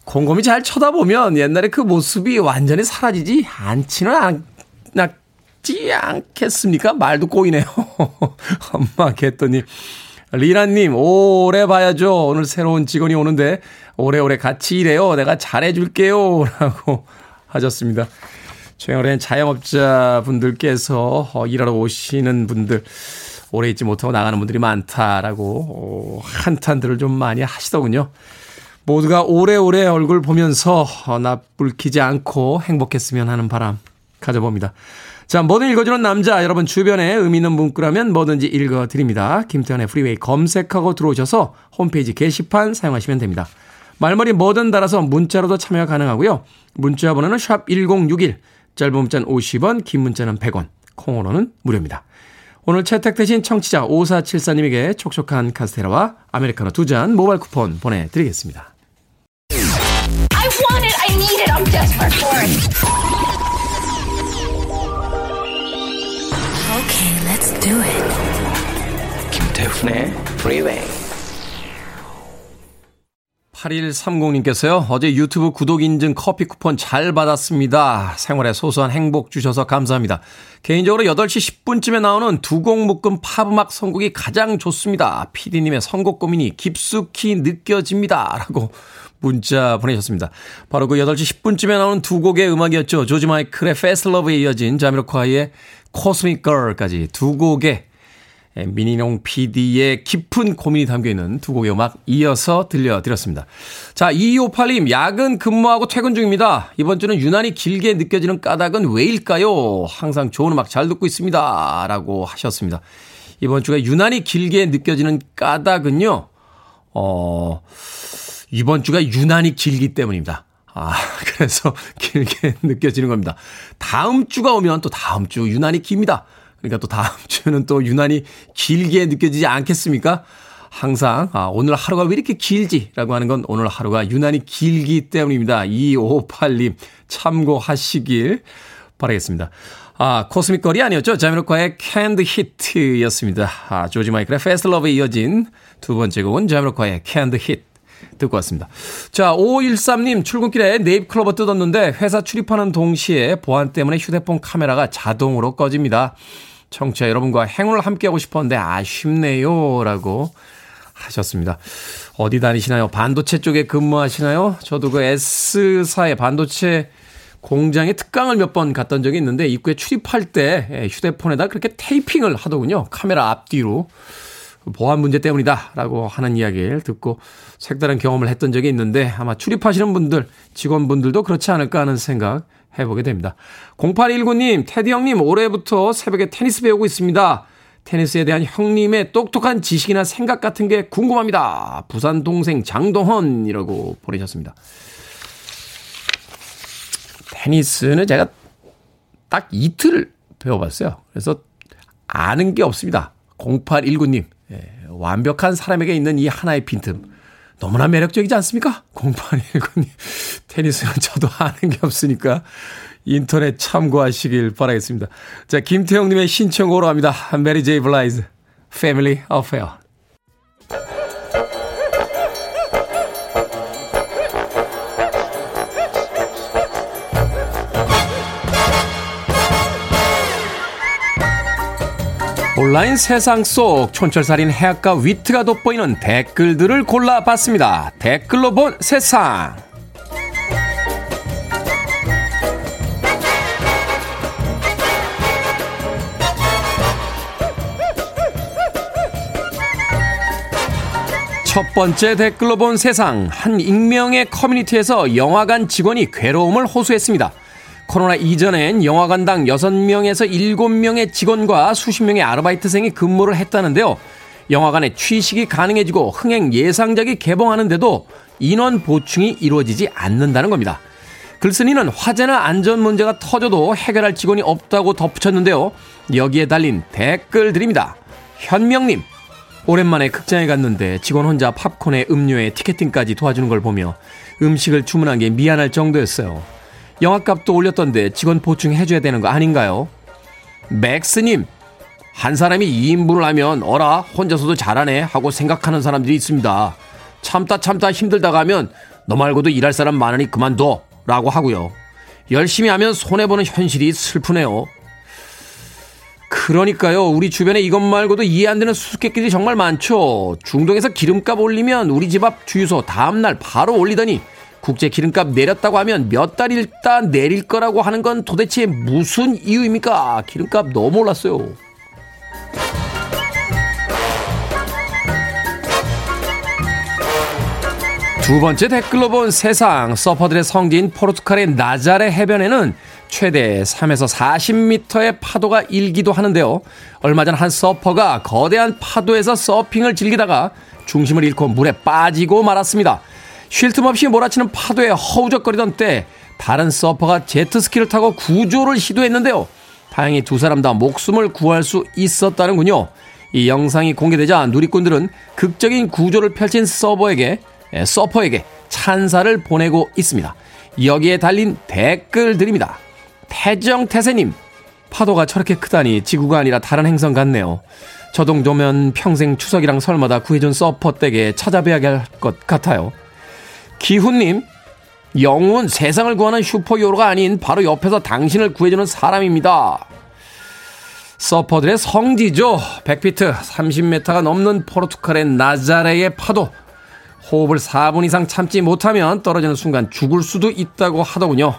곰곰이 잘 쳐다보면 옛날에 그 모습이 완전히 사라지지 않지는 않지 않겠습니까? 말도 꼬이네요. [LAUGHS] 엄마 개또님. 리나님, 오래 봐야죠. 오늘 새로운 직원이 오는데, 오래오래 같이 일해요. 내가 잘해줄게요. [LAUGHS] 라고 하셨습니다. 최근엔 자영업자 분들께서 어, 일하러 오시는 분들, 오래 있지 못하고 나가는 분들이 많다라고 어, 한탄들을 좀 많이 하시더군요. 모두가 오래오래 얼굴 보면서 어, 낯 붉히지 않고 행복했으면 하는 바람 가져봅니다. 자, 뭐든 읽어주는 남자, 여러분 주변에 의미 있는 문구라면 뭐든지 읽어드립니다. 김태훈의 프리웨이 검색하고 들어오셔서 홈페이지 게시판 사용하시면 됩니다. 말머리 뭐든 달아서 문자로도 참여가 가능하고요. 문자 번호는 샵 1061, 짧은 문자는 50원, 긴 문자는 100원, 콩으로는 무료입니다. 오늘 채택되신 청취자 5474님에게 촉촉한 카스테라와 아메리카노 두 잔 모바일 쿠폰 보내드리겠습니다. I want it. I need it. I'm desperate for it. Okay, let's do it. 김태훈의 Freeway. 8130님께서요, 어제 유튜브 구독 인증 커피 쿠폰 잘 받았습니다. 생활에 소소한 행복 주셔서 감사합니다. 개인적으로 8시 10분쯤에 나오는 두 곡 묶음 팝음악 선곡이 가장 좋습니다. PD님의 선곡 고민이 깊숙이 느껴집니다. 라고 문자 보내셨습니다. 바로 그 8시 10분쯤에 나오는 두 곡의 음악이었죠. 조지 마이클의 Fast Love에 이어진 자미로콰이의 Cosmic Girl까지 두 곡의 예, 미니농 PD의 깊은 고민이 담겨 있는 두 곡의 음악 이어서 들려드렸습니다. 자, 2258님, 야근 근무하고 퇴근 중입니다. 이번 주는 유난히 길게 느껴지는 까닭은 왜일까요? 항상 좋은 음악 잘 듣고 있습니다. 라고 하셨습니다. 이번 주가 유난히 길게 느껴지는 까닭은요, 어, 이번 주가 유난히 길기 때문입니다. 아, [LAUGHS] 그래서 길게 [LAUGHS] 느껴지는 겁니다. 다음 주가 오면 또 다음 주 유난히 깁니다. 그러니까 또 다음 [LAUGHS] 주는 또 유난히 길게 느껴지지 않겠습니까? 항상, 아, 오늘 하루가 왜 이렇게 길지라고 하는 건 오늘 하루가 유난히 길기 때문입니다. 2558님 참고하시길 바라겠습니다. 아, 코스믹 걸이 아니었죠. 자미로과의 캔드 히트였습니다. 아, 조지 마이클의 Fast Love에 이어진 두 번째 곡은 자미로콰이의 Canned Heat. 듣고 왔습니다. 자, 5513님, 출근길에 네잎클로버 뜯었는데 회사 출입하는 동시에 보안 때문에 휴대폰 카메라가 자동으로 꺼집니다. 청취자 여러분과 행운을 함께하고 싶었는데 아쉽네요. 라고 하셨습니다. 어디 다니시나요? 반도체 쪽에 근무하시나요? 저도 그 S사의 반도체 공장에 특강을 몇 번 갔던 적이 있는데 입구에 출입할 때 휴대폰에다 그렇게 테이핑을 하더군요. 카메라 앞뒤로. 보안 문제 때문이다. 라고 하는 이야기를 듣고 색다른 경험을 했던 적이 있는데 아마 출입하시는 분들, 직원분들도 그렇지 않을까 하는 생각 해보게 됩니다. 0819님, 테디 형님, 올해부터 새벽에 테니스 배우고 있습니다. 테니스에 대한 형님의 똑똑한 지식이나 생각 같은 게 궁금합니다. 부산 동생 장동헌이라고 보내셨습니다. 테니스는 제가 딱 이틀 배워봤어요. 그래서 아는 게 없습니다. 0819님, 예, 완벽한 사람에게 있는 이 하나의 빈틈. 너무나 매력적이지 않습니까? 0819님. [LAUGHS] 테니스는 저도 아는 게 없으니까 인터넷 참고하시길 바라겠습니다. 자, 김태형님의 신청으로 합니다. 메리 제이 블라이즈, Family Affair. 온라인 세상 속 촌철살인 해악과 위트가 돋보이는 댓글들을 골라봤습니다. 댓글로 본 세상. 첫 번째 댓글로 본 세상. 한 익명의 커뮤니티에서 영화관 직원이 괴로움을 호소했습니다. 코로나 이전엔 영화관당 6명에서 7명의 직원과 수십 명의 아르바이트생이 근무를 했다는데요. 영화관에 취식이 가능해지고 흥행 예상작이 개봉하는데도 인원 보충이 이루어지지 않는다는 겁니다. 글쓴이는 화재나 안전 문제가 터져도 해결할 직원이 없다고 덧붙였는데요. 여기에 달린 댓글들입니다. 현명님, 오랜만에 극장에 갔는데 직원 혼자 팝콘에 음료에 티켓팅까지 도와주는 걸 보며 음식을 주문한 게 미안할 정도였어요. 영화값도 올렸던데 직원 보충해줘야 되는 거 아닌가요? 맥스님, 한 사람이 2인분을 하면 어라 혼자서도 잘하네 하고 생각하는 사람들이 있습니다. 참다 참다 힘들다가 하면 너 말고도 일할 사람 많으니 그만둬 라고 하고요. 열심히 하면 손해보는 현실이 슬프네요. 그러니까요. 우리 주변에 이것 말고도 이해 안 되는 수수께끼들이 정말 많죠. 중동에서 기름값 올리면 우리 집 앞 주유소 다음날 바로 올리더니 국제 기름값 내렸다고 하면 몇 달 있다 내릴 거라고 하는 건 도대체 무슨 이유입니까? 기름값 너무 올랐어요. 두 번째 댓글로 본 세상 서퍼들의 성지인 포르투갈의 나자레 해변에는 최대 3에서 40m의 파도가 일기도 하는데요. 얼마 전 한 서퍼가 거대한 파도에서 서핑을 즐기다가 중심을 잃고 물에 빠지고 말았습니다. 쉴 틈 없이 몰아치는 파도에 허우적거리던 때 다른 서퍼가 제트스키를 타고 구조를 시도했는데요. 다행히 두 사람 다 목숨을 구할 수 있었다는군요. 이 영상이 공개되자 누리꾼들은 극적인 구조를 펼친 서버에게 에, 서퍼에게 찬사를 보내고 있습니다. 여기에 달린 댓글들입니다. 태정태세님, 파도가 저렇게 크다니 지구가 아니라 다른 행성 같네요. 저 정도면 평생 추석이랑 설마다 구해준 서퍼 댁에 찾아뵈야 할 것 같아요. 기훈님, 영웅은 세상을 구하는 슈퍼히어로가 아닌 바로 옆에서 당신을 구해주는 사람입니다. 서퍼들의 성지죠. 100피트, 30m가 넘는 포르투갈의 나자레의 파도. 호흡을 4분 이상 참지 못하면 떨어지는 순간 죽을 수도 있다고 하더군요.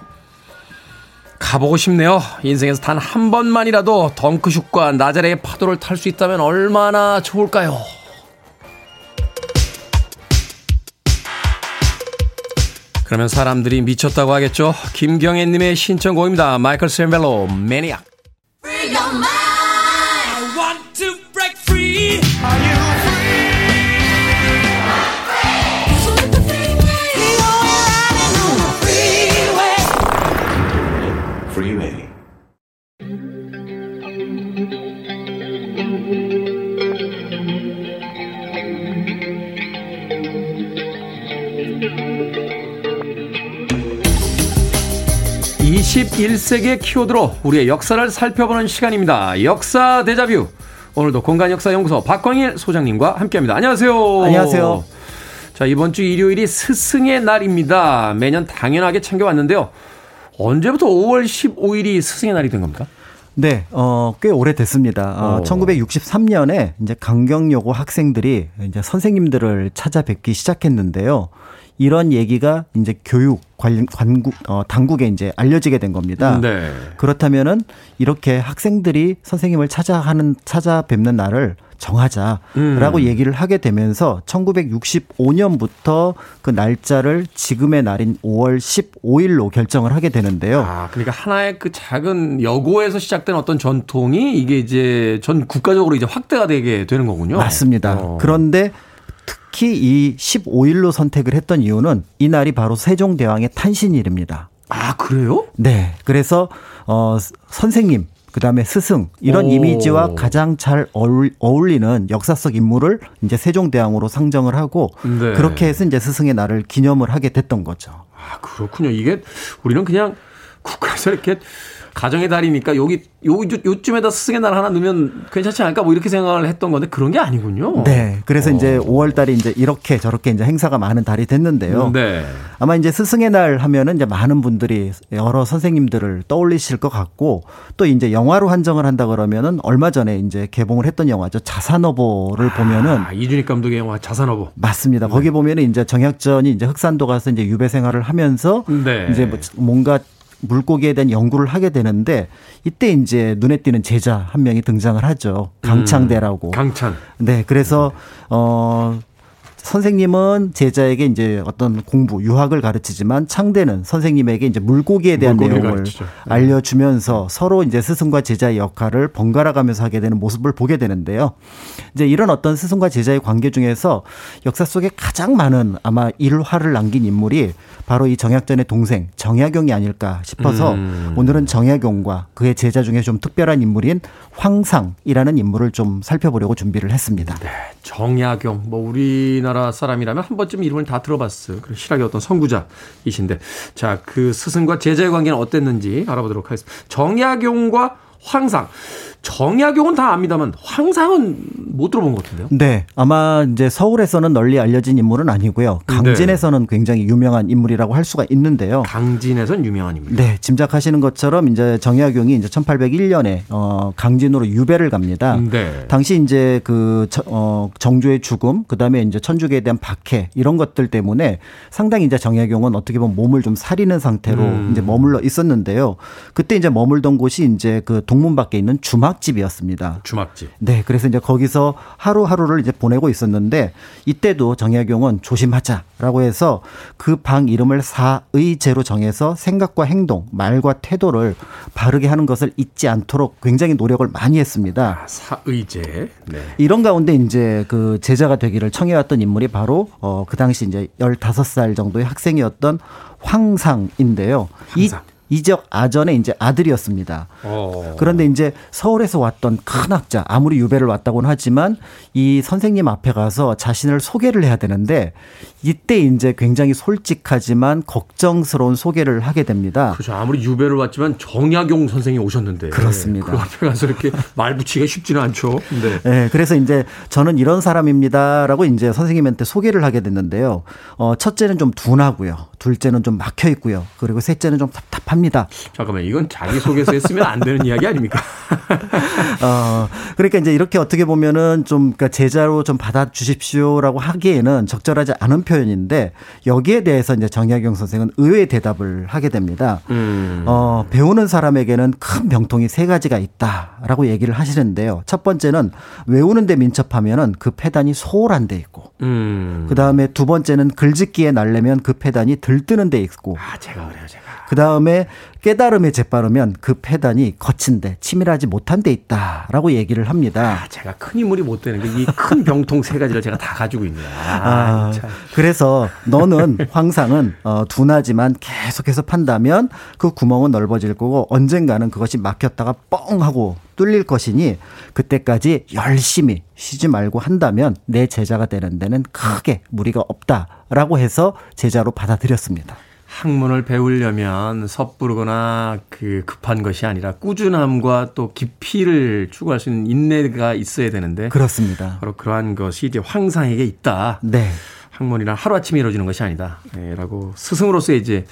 가보고 싶네요. 인생에서 단 한 번만이라도 덩크슛과 나자레의 파도를 탈 수 있다면 얼마나 좋을까요? 그러면 사람들이 미쳤다고 하겠죠. 김경애님의 신청곡입니다. 마이클 샌벨로 매니악. 21세기의 키워드로 우리의 역사를 살펴보는 시간입니다. 역사 대자뷰. 오늘도 공간역사연구소 박광일 소장님과 함께합니다. 안녕하세요. 안녕하세요. 자 이번 주 일요일이 스승의 날입니다. 매년 당연하게 챙겨왔는데요. 언제부터 5월 15일이 스승의 날이 된 겁니까? 네, 어, 꽤 오래됐습니다. 어, 어. 1963년에 이제 강경여고 학생들이 이제 선생님들을 찾아뵙기 시작했는데요. 이런 얘기가 이제 교육 관련 관국 어, 당국에 이제 알려지게 된 겁니다. 네. 그렇다면은 이렇게 학생들이 선생님을 찾아 하는 찾아뵙는 날을 정하자라고 음. 얘기를 하게 되면서 1965년부터 그 날짜를 지금의 날인 5월 15일로 결정을 하게 되는데요. 아, 그러니까 하나의 그 작은 여고에서 시작된 어떤 전통이 이게 이제 전 국가적으로 이제 확대가 되게 되는 거군요. 맞습니다. 어. 그런데 특히 이 15일로 선택을 했던 이유는 이 날이 바로 세종대왕의 탄신일입니다. 아, 그래요? 네. 그래서 어 선생님 그 다음에 스승 이런 오. 이미지와 가장 잘 어울, 어울리는 역사 속 인물을 이제 세종대왕으로 상정을 하고 네. 그렇게 해서 이제 스승의 날을 기념을 하게 됐던 거죠. 아, 그렇군요. 이게 우리는 그냥 국가에서 이렇게 가정의 달이니까 여기 요 요쯤에다 스승의 날 하나 넣으면 괜찮지 않을까 뭐 이렇게 생각을 했던 건데 그런 게 아니군요. 네. 그래서 어. 이제 5월 달이 이제 이렇게 저렇게 이제 행사가 많은 달이 됐는데요. 네. 아마 이제 스승의 날 하면은 이제 많은 분들이 여러 선생님들을 떠올리실 것 같고 또 이제 영화로 한정을 한다 그러면은 얼마 전에 이제 개봉을 했던 영화죠. 자산어보를 보면은 아, 이준익 감독의 영화 자산어보. 맞습니다. 거기 보면은 이제 정약전이 이제 흑산도 가서 이제 유배 생활을 하면서 네. 이제 뭐 뭔가 물고기에 대한 연구를 하게 되는데 이때 이제 눈에 띄는 제자 한 명이 등장을 하죠. 강창대라고. 강찬. 네, 그래서 어 선생님은 제자에게 이제 어떤 공부, 유학을 가르치지만 창대는 선생님에게 이제 물고기에 대한 내용을 가르치죠. 네. 알려주면서 서로 이제 스승과 제자의 역할을 번갈아 가면서 하게 되는 모습을 보게 되는데요. 이제 이런 어떤 스승과 제자의 관계 중에서 역사 속에 가장 많은 아마 일화를 남긴 인물이 바로 이 정약전의 동생 정약용이 아닐까 싶어서 음. 오늘은 정약용과 그의 제자 중에 좀 특별한 인물인 황상이라는 인물을 좀 살펴보려고 준비를 했습니다. 정약용 뭐 우리나라 사람이라면 한 번쯤 이름을 다 들어봤을 그런 실학의 어떤 선구자이신데 자 그 스승과 제자의 관계는 어땠는지 알아보도록 하겠습니다. 정약용과 황상 정약용은 다 압니다만 황상은 못 들어본 것 같은데요. 네, 아마 이제 서울에서는 널리 알려진 인물은 아니고요. 강진에서는 굉장히 유명한 인물이라고 할 수가 있는데요. 강진에선 유명한 인물. 네, 짐작하시는 것처럼 이제 정약용이 이제 1801년에 어 강진으로 유배를 갑니다. 네. 당시 이제 그 저- 어, 정조의 죽음, 그 다음에 이제 천주교에 대한 박해 이런 것들 때문에 상당히 이제 정약용은 어떻게 보면 몸을 좀 사리는 상태로 음. 이제 머물러 있었는데요. 그때 이제 머물던 곳이 이제 그 동문 밖에 있는 주막 집이었습니다. 주막집. 네, 그래서 이제 거기서 하루하루를 이제 보내고 있었는데 이때도 정약용은 조심하자라고 해서 그 방 이름을 사의제로 정해서 생각과 행동, 말과 태도를 바르게 하는 것을 잊지 않도록 굉장히 노력을 많이 했습니다. 사의제. 네. 이런 가운데 이제 그 제자가 되기를 청해왔던 인물이 바로 어 그 당시 이제 15살 정도의 학생이었던 황상인데요. 황상. 이 이적 아전의 이제 아들이었습니다. 어. 그런데 이제 서울에서 왔던 큰 학자, 아무리 유배를 왔다고는 하지만 이 선생님 앞에 가서 자신을 소개를 해야 되는데 이때 이제 굉장히 솔직하지만 걱정스러운 소개를 하게 됩니다. 그렇죠. 아무리 유배를 왔지만 정약용 선생이 오셨는데 그렇습니다. 그 앞에 가서 이렇게 말 붙이기가 쉽지는 않죠. 네. 네, 그래서 이제 저는 이런 사람입니다라고 이제 선생님한테 소개를 하게 됐는데요. 어, 첫째는 좀 둔하고요. 둘째는 좀 막혀 있고요. 그리고 셋째는 좀 답답 합니다. 잠깐만 이건 자기 소개서 했으면 안 되는 이야기 아닙니까? [LAUGHS] 어, 그러니까 이제 이렇게 어떻게 보면은 좀 그러니까 제자로 좀 받아 주십시오라고 하기에는 적절하지 않은 표현인데 여기에 대해서 이제 정약용 선생은 의외의 대답을 하게 됩니다. 음. 어, 배우는 사람에게는 큰 병통이 세 가지가 있다라고 얘기를 하시는데요. 첫 번째는 외우는 데 민첩하면은 그 패단이 소홀한 데 있고 음. 그 다음에 두 번째는 글짓기에 날려면 그 패단이 들뜨는 데 있고 아 제가 그래요 제가. 그 다음에 깨달음에 재빠르면 그 패단이 거친데 치밀하지 못한 데 있다라고 얘기를 합니다. 아 제가 큰 인물이 못 되는 게 이 큰 병통 세 가지를 제가 다 가지고 있네요. 아, 아, 참. 그래서 너는 황상은 어, 둔하지만 계속해서 판다면 그 구멍은 넓어질 거고 언젠가는 그것이 막혔다가 뻥 하고 뚫릴 것이니 그때까지 열심히 쉬지 말고 한다면 내 제자가 되는 데는 크게 무리가 없다라고 해서 제자로 받아들였습니다. 학문을 배우려면 섣부르거나 그 급한 것이 아니라 꾸준함과 또 깊이를 추구할 수 있는 인내가 있어야 되는데 그렇습니다. 바로 그러한 것이 이제 황상에게 있다. 네. 학문이란 하루아침에 이루어지는 것이 아니다. 네, 라고 스승으로서 이제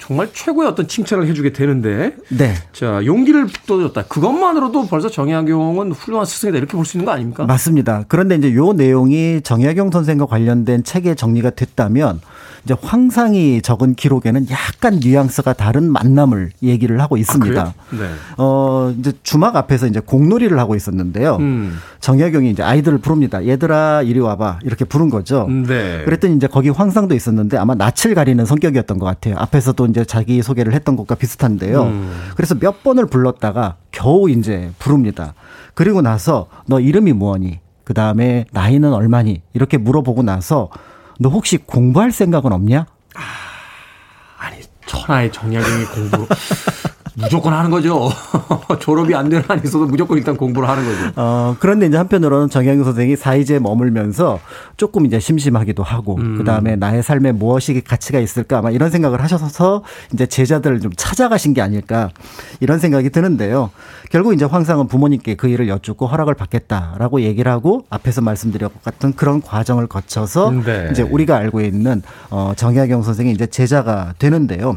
정말 최고의 어떤 칭찬을 해주게 되는데 네. 자 용기를 북돋았다. 그것만으로도 벌써 정약용은 훌륭한 스승이다 이렇게 볼 수 있는 거 아닙니까? 맞습니다. 그런데 이제 요 내용이 정약용 선생과 관련된 책에 정리가 됐다면 이제 황상이 적은 기록에는 약간 뉘앙스가 다른 만남을 얘기를 하고 있습니다. 아? 네. 어, 이제 주막 앞에서 이제 공놀이를 하고 있었는데요. 음. 정약용이 이제 아이들을 부릅니다. 얘들아, 이리 와봐. 이렇게 부른 거죠. 네. 그랬더니 이제 거기 황상도 있었는데 아마 낯을 가리는 성격이었던 것 같아요. 앞에서도 이제 자기 소개를 했던 것과 비슷한데요. 음. 그래서 몇 번을 불렀다가 겨우 이제 부릅니다. 그리고 나서 너 이름이 뭐니? 그 다음에 나이는 얼마니? 이렇게 물어보고 나서 너 혹시 공부할 생각은 없냐? 아니 천하의 정약용이 공부 무조건 하는 거죠. [LAUGHS] 졸업이 안 되는 한 있어도 무조건 일단 공부를 하는 거죠. 어, 그런데 이제 한편으로는 정영희 선생이 사이즈에 머물면서 조금 이제 심심하기도 하고, 음. 그 다음에 나의 삶에 무엇이 가치가 있을까, 아마 이런 생각을 하셔서 이제 제자들을 좀 찾아가신 게 아닐까, 이런 생각이 드는데요. 결국 이제 황상은 부모님께 그 일을 여쭙고 허락을 받겠다라고 얘기를 하고, 앞에서 말씀드렸 같은 그런 과정을 거쳐서, 네. 이제 우리가 알고 있는, 어, 정약용 선생이 이제 제자가 되는데요.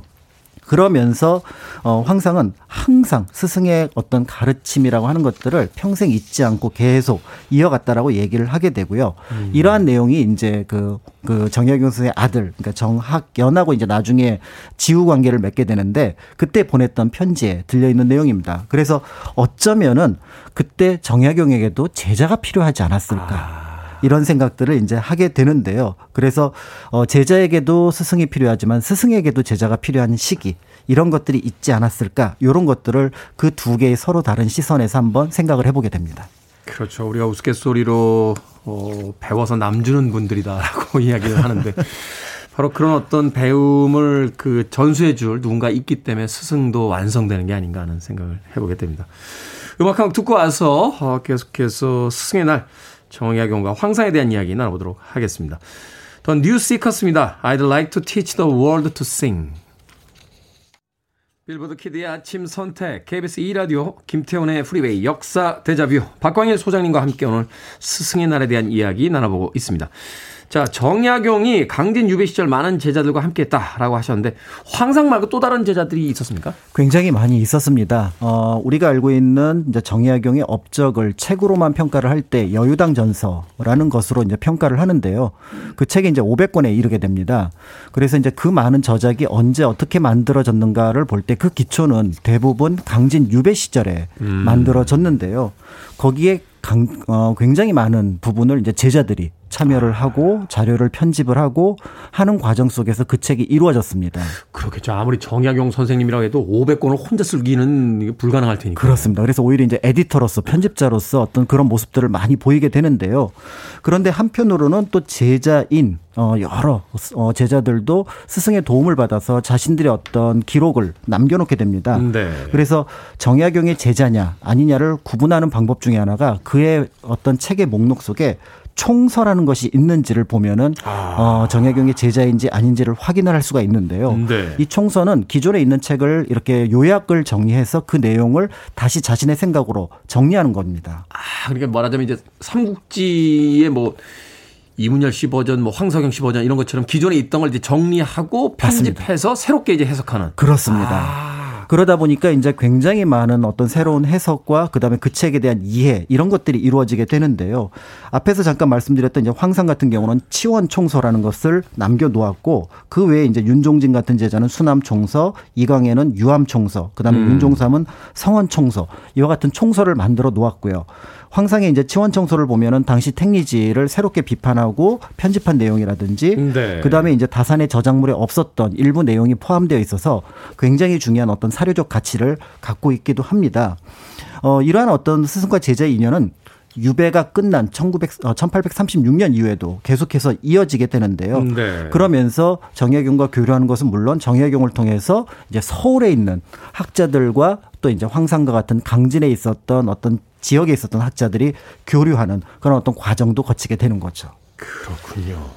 그러면서 어 황상은 항상 스승의 어떤 가르침이라고 하는 것들을 평생 잊지 않고 계속 이어갔다라고 얘기를 하게 되고요. 음. 이러한 내용이 이제 그, 그 정혁용 선생의 아들, 그러니까 정학연하고 이제 나중에 지우 관계를 맺게 되는데 그때 보냈던 편지에 들려 있는 내용입니다. 그래서 어쩌면은 그때 정약용에게도 제자가 필요하지 않았을까. 아. 이런 생각들을 이제 하게 되는데요. 그래서 어 제자에게도 스승이 필요하지만 스승에게도 제자가 필요한 시기 이런 것들이 있지 않았을까? 이런 것들을 그 두 개의 서로 다른 시선에서 한번 생각을 해보게 됩니다. 그렇죠. 우리가 우스갯소리로 어, 배워서 남주는 분들이다라고 [LAUGHS] 이야기를 하는데 바로 그런 어떤 배움을 그 전수해 줄 누군가 있기 때문에 스승도 완성되는 게 아닌가 하는 생각을 해보게 됩니다. 음악 한 곡 듣고 와서 어, 계속해서 스승의 날 정약용과 황상에 대한 이야기 나눠보도록 하겠습니다. 더 뉴시커스입니다. I'd like to teach the world to sing. 빌보드 kid의 아침 선택 KBS 2라디오 김태훈의 프리웨이 역사 데자뷰 박광일 소장님과 함께 오늘 스승의 날에 대한 이야기 나눠보고 있습니다. 자, 정약용이 강진 유배 시절 많은 제자들과 함께 했다라고 하셨는데 황상 말고 또 다른 제자들이 있었습니까? 굉장히 많이 있었습니다. 어, 우리가 알고 있는 이제 정약용의 업적을 책으로만 평가를 할 때 여유당 전서라는 것으로 이제 평가를 하는데요. 그 책이 이제 500권에 이르게 됩니다. 그래서 이제 그 많은 저작이 언제 어떻게 만들어졌는가를 볼 때 그 기초는 대부분 강진 유배 시절에 음. 만들어졌는데요. 거기에 강, 어, 굉장히 많은 부분을 이제 제자들이 참여를 하고 자료를 편집을 하고 하는 과정 속에서 그 책이 이루어졌습니다. 그렇겠죠. 아무리 정약용 선생님이라고 해도 500권을 혼자 쓰기는 불가능할 테니까. 그렇습니다. 그래서 오히려 이제 에디터로서 편집자로서 어떤 그런 모습들을 많이 보이게 되는데요. 그런데 한편으로는 또 제자인 어 여러 어 제자들도 스승의 도움을 받아서 자신들의 어떤 기록을 남겨놓게 됩니다. 네. 그래서 정약용의 제자냐 아니냐를 구분하는 방법 중에 하나가 그의 어떤 책의 목록 속에 총서라는 것이 있는지를 보면은 아. 어, 정혜경의 제자인지 아닌지를 확인을 할 수가 있는데요. 네. 이 총서는 기존에 있는 책을 이렇게 요약을 정리해서 그 내용을 다시 자신의 생각으로 정리하는 겁니다. 아, 그러니까 말하자면 이제 삼국지의 뭐 이문열 씨 버전, 뭐 황석영 씨 버전 이런 것처럼 기존에 있던 걸 이제 정리하고 편집해서 맞습니다. 새롭게 이제 해석하는. 그렇습니다. 아. 그러다 보니까 이제 굉장히 많은 어떤 새로운 해석과 그다음에 그 책에 대한 이해 이런 것들이 이루어지게 되는데요. 앞에서 잠깐 말씀드렸던 이제 황상 같은 경우는 치원 총서라는 것을 남겨 놓았고 그 외에 이제 윤종진 같은 제자는 수남 총서, 이광에는 유암 총서, 그다음에 음. 윤종삼은 성원 총서 이와 같은 총서를 만들어 놓았고요. 황상의 이제 치원 청소를 보면은 당시 택리지를 새롭게 비판하고 편집한 내용이라든지 네. 그다음에 이제 다산의 저작물에 없었던 일부 내용이 포함되어 있어서 굉장히 중요한 어떤 사료적 가치를 갖고 있기도 합니다. 어 이러한 어떤 스승과 제자의 인연은 유배가 끝난 1900, 1836년 이후에도 계속해서 이어지게 되는데요. 네. 그러면서 정약용과 교류하는 것은 물론 정약용을 통해서 이제 서울에 있는 학자들과 또 이제 황상과 같은 강진에 있었던 어떤 지역에 있었던 학자들이 교류하는 그런 어떤 과정도 거치게 되는 거죠. 그렇군요.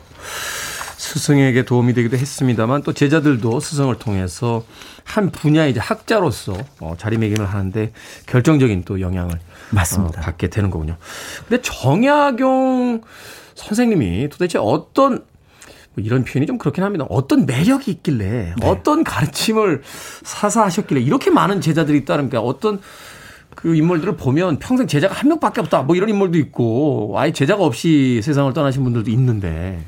스승에게 도움이 되기도 했습니다만 또 제자들도 스승을 통해서 한 분야의 이제 학자로서 어, 자리매김을 하는데 결정적인 또 영향을 맞습니다. 어, 받게 되는 거군요. 근데 정약용 선생님이 도대체 어떤 뭐 이런 표현이 좀 그렇긴 합니다. 어떤 매력이 있길래 네. 어떤 가르침을 사사하셨길래 이렇게 많은 제자들이 있다는 게 어떤 그 인물들을 보면 평생 제자가 한 명밖에 없다. 뭐 이런 인물도 있고 아예 제자가 없이 세상을 떠나신 분들도 있는데.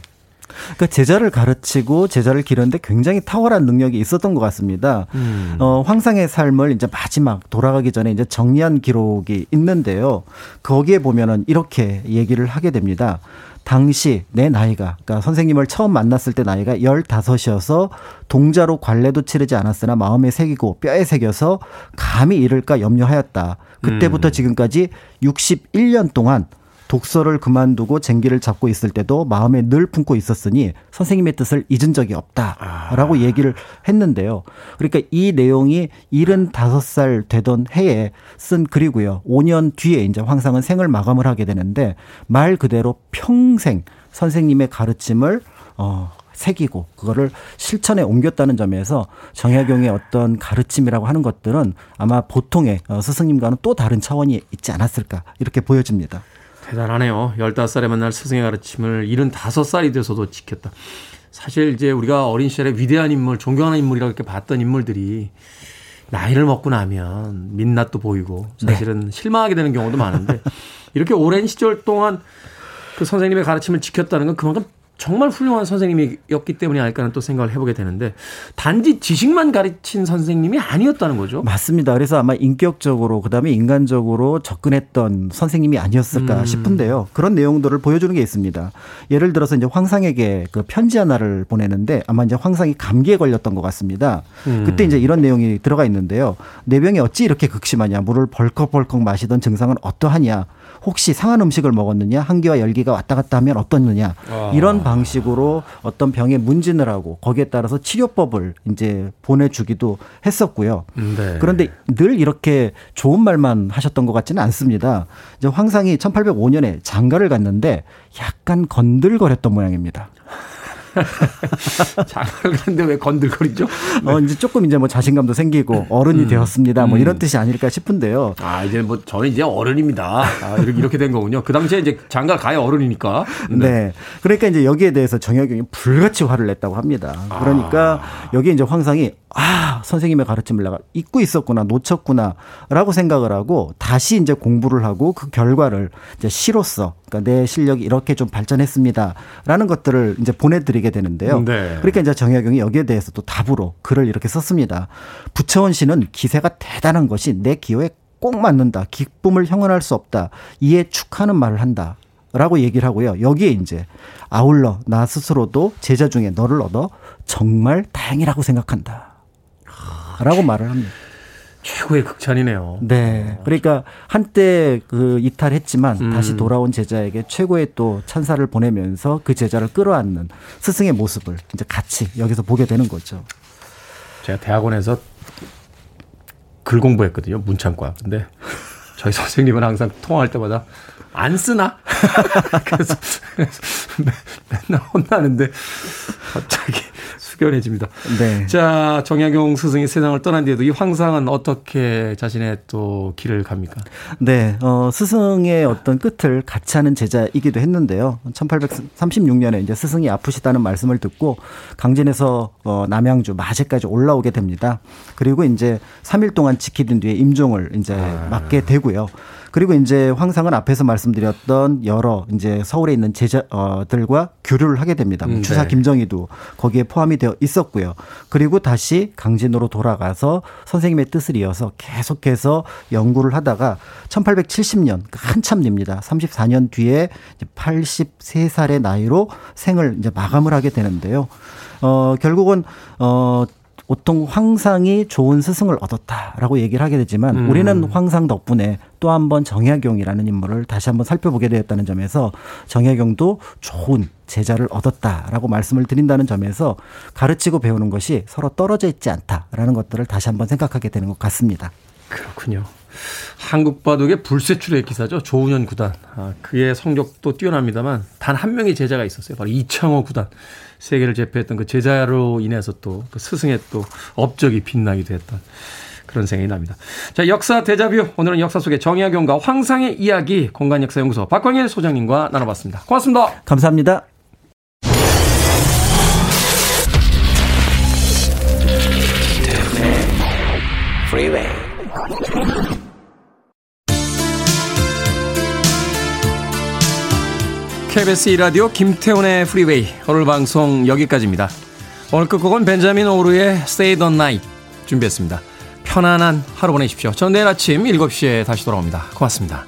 그러니까 제자를 가르치고 제자를 기르는데 굉장히 탁월한 능력이 있었던 것 같습니다. 음. 어, 황상의 삶을 이제 마지막 돌아가기 전에 이제 정리한 기록이 있는데요. 거기에 보면은 이렇게 얘기를 하게 됩니다. 당시 내 나이가 그러니까 선생님을 처음 만났을 때 나이가 15이어서 동자로 관례도 치르지 않았으나 마음에 새기고 뼈에 새겨서 감히 잃을까 염려하였다. 그때부터 음. 지금까지 61년 동안 독서를 그만두고 쟁기를 잡고 있을 때도 마음에 늘 품고 있었으니 선생님의 뜻을 잊은 적이 없다라고 아. 얘기를 했는데요. 그러니까 이 내용이 75살 되던 해에 쓴 글이고요. 5년 뒤에 이제 황상은 생을 마감을 하게 되는데 말 그대로 평생 선생님의 가르침을 어 새기고 그거를 실천에 옮겼다는 점에서 정약용의 어떤 가르침이라고 하는 것들은 아마 보통의 어, 스승님과는 또 다른 차원이 있지 않았을까 이렇게 보여집니다. 대단하네요. 15살에 만날 스승의 가르침을 75살이 돼서도 지켰다. 사실 이제 우리가 어린 시절에 위대한 인물, 존경하는 인물이라고 이렇게 봤던 인물들이 나이를 먹고 나면 민낯도 보이고 사실은 네. 실망하게 되는 경우도 많은데 [LAUGHS] 이렇게 오랜 시절 동안 그 선생님의 가르침을 지켰다는 건 그만큼 정말 훌륭한 선생님이었기 때문이 아닐까는 또 생각을 해보게 되는데 단지 지식만 가르친 선생님이 아니었다는 거죠. 맞습니다. 그래서 아마 인격적으로 그다음에 인간적으로 접근했던 선생님이 아니었을까 음. 싶은데요. 그런 내용들을 보여주는 게 있습니다. 예를 들어서 이제 황상에게 그 편지 하나를 보내는데 아마 이제 황상이 감기에 걸렸던 것 같습니다. 음. 그때 이제 이런 내용이 들어가 있는데요. 내 병이 어찌 이렇게 극심하냐? 물을 벌컥벌컥 마시던 증상은 어떠하냐? 혹시 상한 음식을 먹었느냐, 한기와 열기가 왔다 갔다 하면 어떻느냐 아. 이런 방식으로 어떤 병에 문진을 하고 거기에 따라서 치료법을 이제 보내주기도 했었고요. 네. 그런데 늘 이렇게 좋은 말만 하셨던 것 같지는 않습니다. 이제 황상이 1805년에 장가를 갔는데 약간 건들거렸던 모양입니다. [LAUGHS] 장가를 갔는데 왜 건들거리죠? 네. 어, 이제 조금 이제 뭐 자신감도 생기고 어른이 음. 되었습니다. 뭐 이런 음. 뜻이 아닐까 싶은데요. 아, 이제 뭐 저는 이제 어른입니다. 아, 이렇게, 이렇게 된 거군요. 그 당시에 이제 장가 가야 어른이니까. 네. 네. 그러니까 이제 여기에 대해서 정약용이 불같이 화를 냈다고 합니다. 그러니까 아. 여기에 이제 황상이 아, 선생님의 가르침을 내가 잊고 있었구나, 놓쳤구나, 라고 생각을 하고 다시 이제 공부를 하고 그 결과를 이제 시로서, 그러니까 내 실력이 이렇게 좀 발전했습니다. 라는 것들을 이제 보내드리게 되는데요. 네. 그러니까 이제 정약용이 여기에 대해서 또 답으로 글을 이렇게 썼습니다. 부처원 씨는 기세가 대단한 것이 내 기호에 꼭 맞는다. 기쁨을 형언할 수 없다. 이에 축하는 말을 한다. 라고 얘기를 하고요. 여기에 이제 아울러 나 스스로도 제자 중에 너를 얻어 정말 다행이라고 생각한다. 라고 말을 합니다. 최고의 극찬이네요. 네. 그러니까 한때 그 이탈했지만 음. 다시 돌아온 제자에게 최고의 또 찬사를 보내면서 그 제자를 끌어안는 스승의 모습을 이제 같이 여기서 보게 되는 거죠. 제가 대학원에서 글 공부했거든요. 문창과. 근데 저희 선생님은 항상 통화할 때마다 안 쓰나? [LAUGHS] 그래서, 그래서 [LAUGHS] 맨날 혼나는데 갑자기 숙연해집니다. 네. 자, 정약용 스승이 세상을 떠난 뒤에도 이 황상은 어떻게 자신의 또 길을 갑니까? 네, 어, 스승의 어떤 끝을 같이 하는 제자이기도 했는데요. 1836년에 이제 스승이 아프시다는 말씀을 듣고 강진에서 어, 남양주 마제까지 올라오게 됩니다. 그리고 이제 3일 동안 지키던 뒤에 임종을 이제 아. 맡게 되고요. 그리고 이제 황상은 앞에서 말씀드렸던 여러 이제 서울에 있는 제자들과 교류를 하게 됩니다. 음, 추사 네. 김정희도 거기에 포함이 되어 있었고요. 그리고 다시 강진으로 돌아가서 선생님의 뜻을 이어서 계속해서 연구를 하다가 1870년 그 한참 됩니다. 34년 뒤에 83살의 나이로 생을 이제 마감을 하게 되는데요. 어, 결국은 어, 보통 황상이 좋은 스승을 얻었다라고 얘기를 하게 되지만 음. 우리는 황상 덕분에 또 한 번 정약용이라는 인물을 다시 한번 살펴보게 되었다는 점에서 정약용도 좋은 제자를 얻었다라고 말씀을 드린다는 점에서 가르치고 배우는 것이 서로 떨어져 있지 않다라는 것들을 다시 한번 생각하게 되는 것 같습니다. 그렇군요. 한국 바둑의 불세출의 기사죠. 조은현 구단. 아, 그의 성적도 뛰어납니다만 단 한 명의 제자가 있었어요. 바로 이창호 구단. 세계를 제패했던 그 제자로 인해서 또 그 스승의 또 업적이 빛나기도 했던 그런 생각이 납니다. 자, 역사 대자뷰. 오늘은 역사 속의 정약용과 황상의 이야기 공간역사연구소 박광일 소장님과 나눠봤습니다. 고맙습니다. 감사합니다. KBS 이라디오 김태훈의 프리웨이 오늘 방송 여기까지입니다. 오늘 끝곡은 벤자민 오르의 Stay the Night 준비했습니다. 편안한 하루 보내십시오. 전 내일 아침 7시에 다시 돌아옵니다. 고맙습니다.